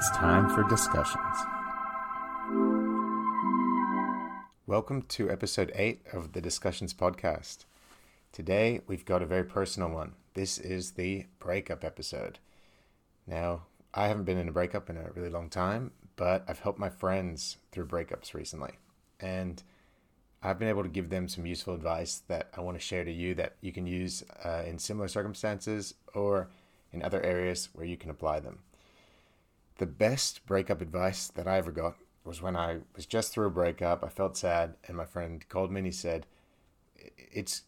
It's time for discussions. Welcome to episode 8 of the Discussions podcast. Today we've got a very personal one. This is the breakup episode. Now, I haven't been in a breakup in a really long time, but I've helped my friends through breakups recently. And I've been able to give them some useful advice that I want to share to you that you can use uh, in similar circumstances or in other areas where you can apply them. The best breakup advice that I ever got was when I was just through a breakup. I felt sad, and my friend called me and he said, "It's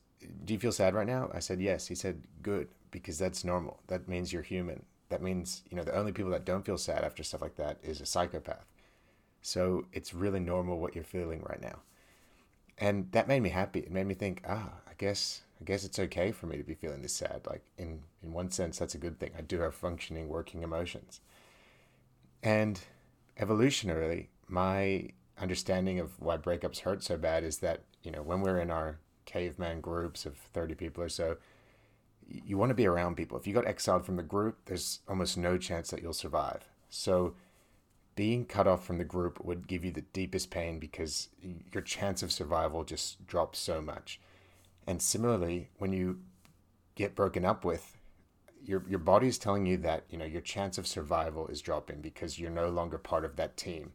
do you feel sad right now?" I said, "Yes." He said, "Good, because that's normal. That means you're human. That means you know the only people that don't feel sad after stuff like that is a psychopath. So it's really normal what you're feeling right now." And that made me happy. It made me think, ah, I guess I guess it's okay for me to be feeling this sad. Like in in one sense, that's a good thing. I do have functioning, working emotions. And evolutionarily, my understanding of why breakups hurt so bad is that you know when we're in our caveman groups of 30 people or so you want to be around people. If you got exiled from the group there's almost no chance that you'll survive. So being cut off from the group would give you the deepest pain because your chance of survival just drops so much. And similarly when you get broken up with your your body is telling you that you know your chance of survival is dropping because you're no longer part of that team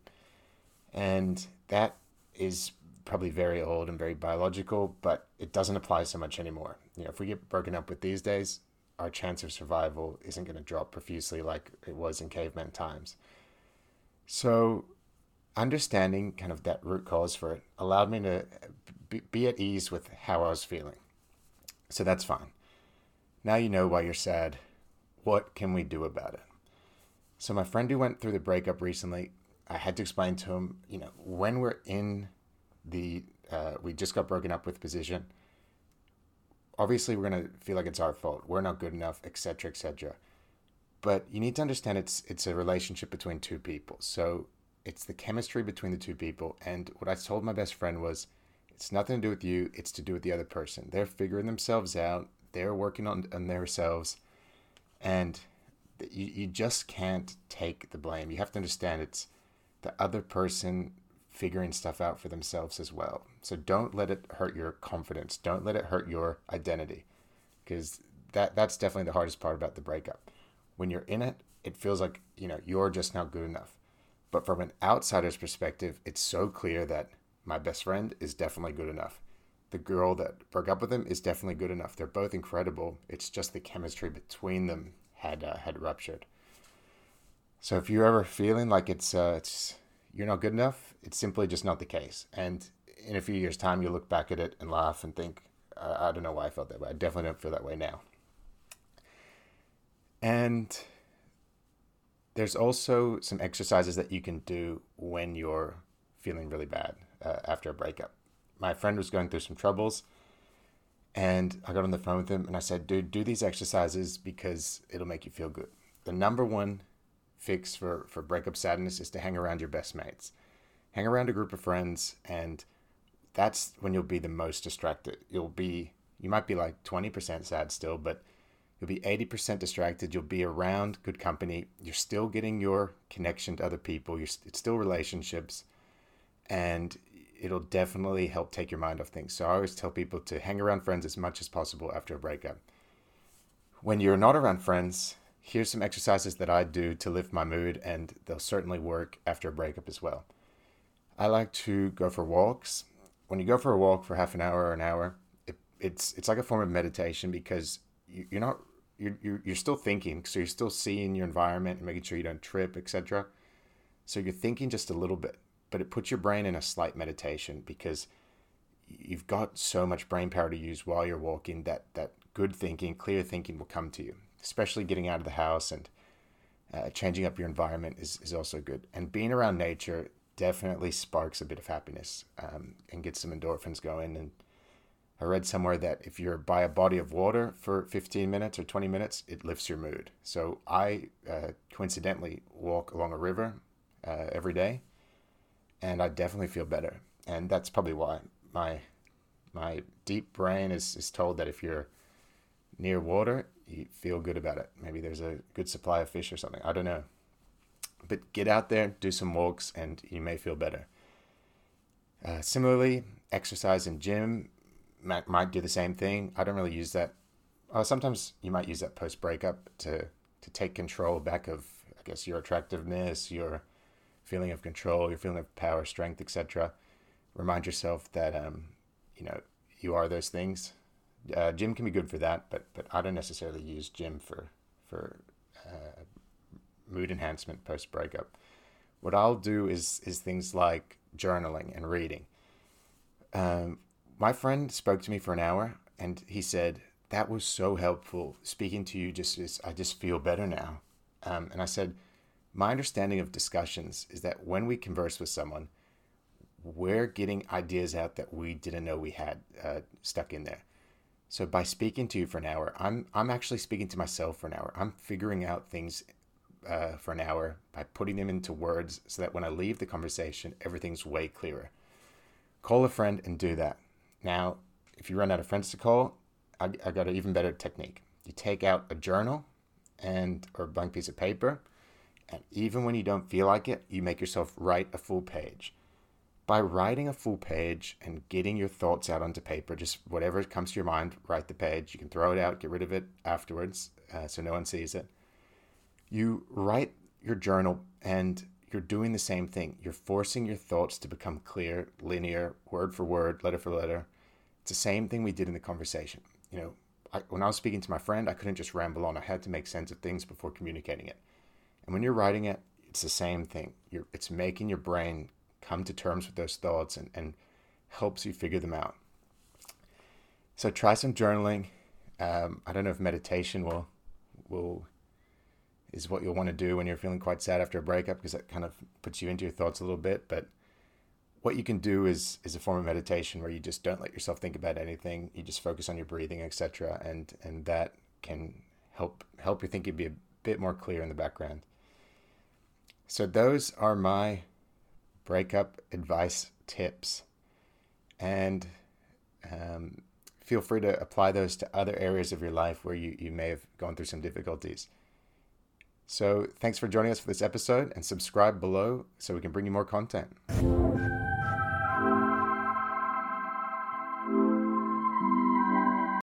and that is probably very old and very biological, but it doesn't apply so much anymore. You know, if we get broken up with these days, our chance of survival isn't going to drop profusely like it was in caveman times. So, understanding kind of that root cause for it allowed me to be at ease with how I was feeling. So, that's fine. Now you know why you're sad. What can we do about it? So, my friend who went through the breakup recently I had to explain to him, you know, when we're in the, uh, we just got broken up with position. Obviously, we're gonna feel like it's our fault. We're not good enough, etc., etc. But you need to understand it's it's a relationship between two people. So it's the chemistry between the two people. And what I told my best friend was, it's nothing to do with you. It's to do with the other person. They're figuring themselves out. They're working on on themselves, and you you just can't take the blame. You have to understand it's the other person figuring stuff out for themselves as well. So don't let it hurt your confidence. Don't let it hurt your identity. Because that that's definitely the hardest part about the breakup. When you're in it, it feels like, you know, you're just not good enough. But from an outsider's perspective, it's so clear that my best friend is definitely good enough. The girl that broke up with him is definitely good enough. They're both incredible. It's just the chemistry between them had uh, had ruptured. So if you're ever feeling like it's uh, it's you're not good enough, it's simply just not the case. And in a few years' time, you look back at it and laugh and think, I, I don't know why I felt that way. I definitely don't feel that way now. And there's also some exercises that you can do when you're feeling really bad uh, after a breakup. My friend was going through some troubles, and I got on the phone with him and I said, Dude, do these exercises because it'll make you feel good. The number one fix for, for breakup sadness is to hang around your best mates. Hang around a group of friends, and that's when you'll be the most distracted. You'll be, you might be like 20% sad still, but you'll be 80% distracted. You'll be around good company. You're still getting your connection to other people. You're, it's still relationships, and it'll definitely help take your mind off things. So I always tell people to hang around friends as much as possible after a breakup. When you're not around friends, here's some exercises that I do to lift my mood, and they'll certainly work after a breakup as well. I like to go for walks. When you go for a walk for half an hour or an hour, it, it's it's like a form of meditation because you, you're not you're, you're still thinking, so you're still seeing your environment and making sure you don't trip, etc. So you're thinking just a little bit, but it puts your brain in a slight meditation because you've got so much brain power to use while you're walking that that good thinking, clear thinking will come to you especially getting out of the house and uh, changing up your environment is, is also good. And being around nature definitely sparks a bit of happiness um, and gets some endorphins going. And I read somewhere that if you're by a body of water for 15 minutes or 20 minutes, it lifts your mood. So I uh, coincidentally walk along a river uh, every day, and I definitely feel better. And that's probably why my my deep brain is, is told that if you're near water, you feel good about it. Maybe there's a good supply of fish or something. I don't know. but get out there, do some walks, and you may feel better. Uh, similarly, exercise and gym might, might do the same thing. I don't really use that. Uh, sometimes you might use that post breakup to to take control back of, I guess, your attractiveness, your feeling of control, your feeling of power, strength, etc. Remind yourself that um, you know you are those things. Uh, gym can be good for that, but but I don't necessarily use gym for for uh, mood enhancement post breakup. What I'll do is is things like journaling and reading. Um, my friend spoke to me for an hour, and he said that was so helpful. Speaking to you just is I just feel better now. Um, and I said, my understanding of discussions is that when we converse with someone, we're getting ideas out that we didn't know we had uh, stuck in there. So by speaking to you for an hour, I'm I'm actually speaking to myself for an hour. I'm figuring out things uh, for an hour by putting them into words, so that when I leave the conversation, everything's way clearer. Call a friend and do that. Now, if you run out of friends to call, I, I got an even better technique. You take out a journal and or a blank piece of paper, and even when you don't feel like it, you make yourself write a full page by writing a full page and getting your thoughts out onto paper, just whatever comes to your mind, write the page. You can throw it out, get rid of it afterwards uh, so no one sees it. You write your journal and you're doing the same thing. You're forcing your thoughts to become clear, linear, word for word, letter for letter. It's the same thing we did in the conversation. You know, I, when I was speaking to my friend, I couldn't just ramble on. I had to make sense of things before communicating it. And when you're writing it, it's the same thing. You're, it's making your brain come to terms with those thoughts and, and helps you figure them out. So try some journaling. Um, I don't know if meditation will will is what you'll want to do when you're feeling quite sad after a breakup because that kind of puts you into your thoughts a little bit. But what you can do is is a form of meditation where you just don't let yourself think about anything. You just focus on your breathing, etc. And and that can help help your thinking be a bit more clear in the background. So those are my breakup advice tips. And um, feel free to apply those to other areas of your life where you, you may have gone through some difficulties. So, thanks for joining us for this episode and subscribe below so we can bring you more content.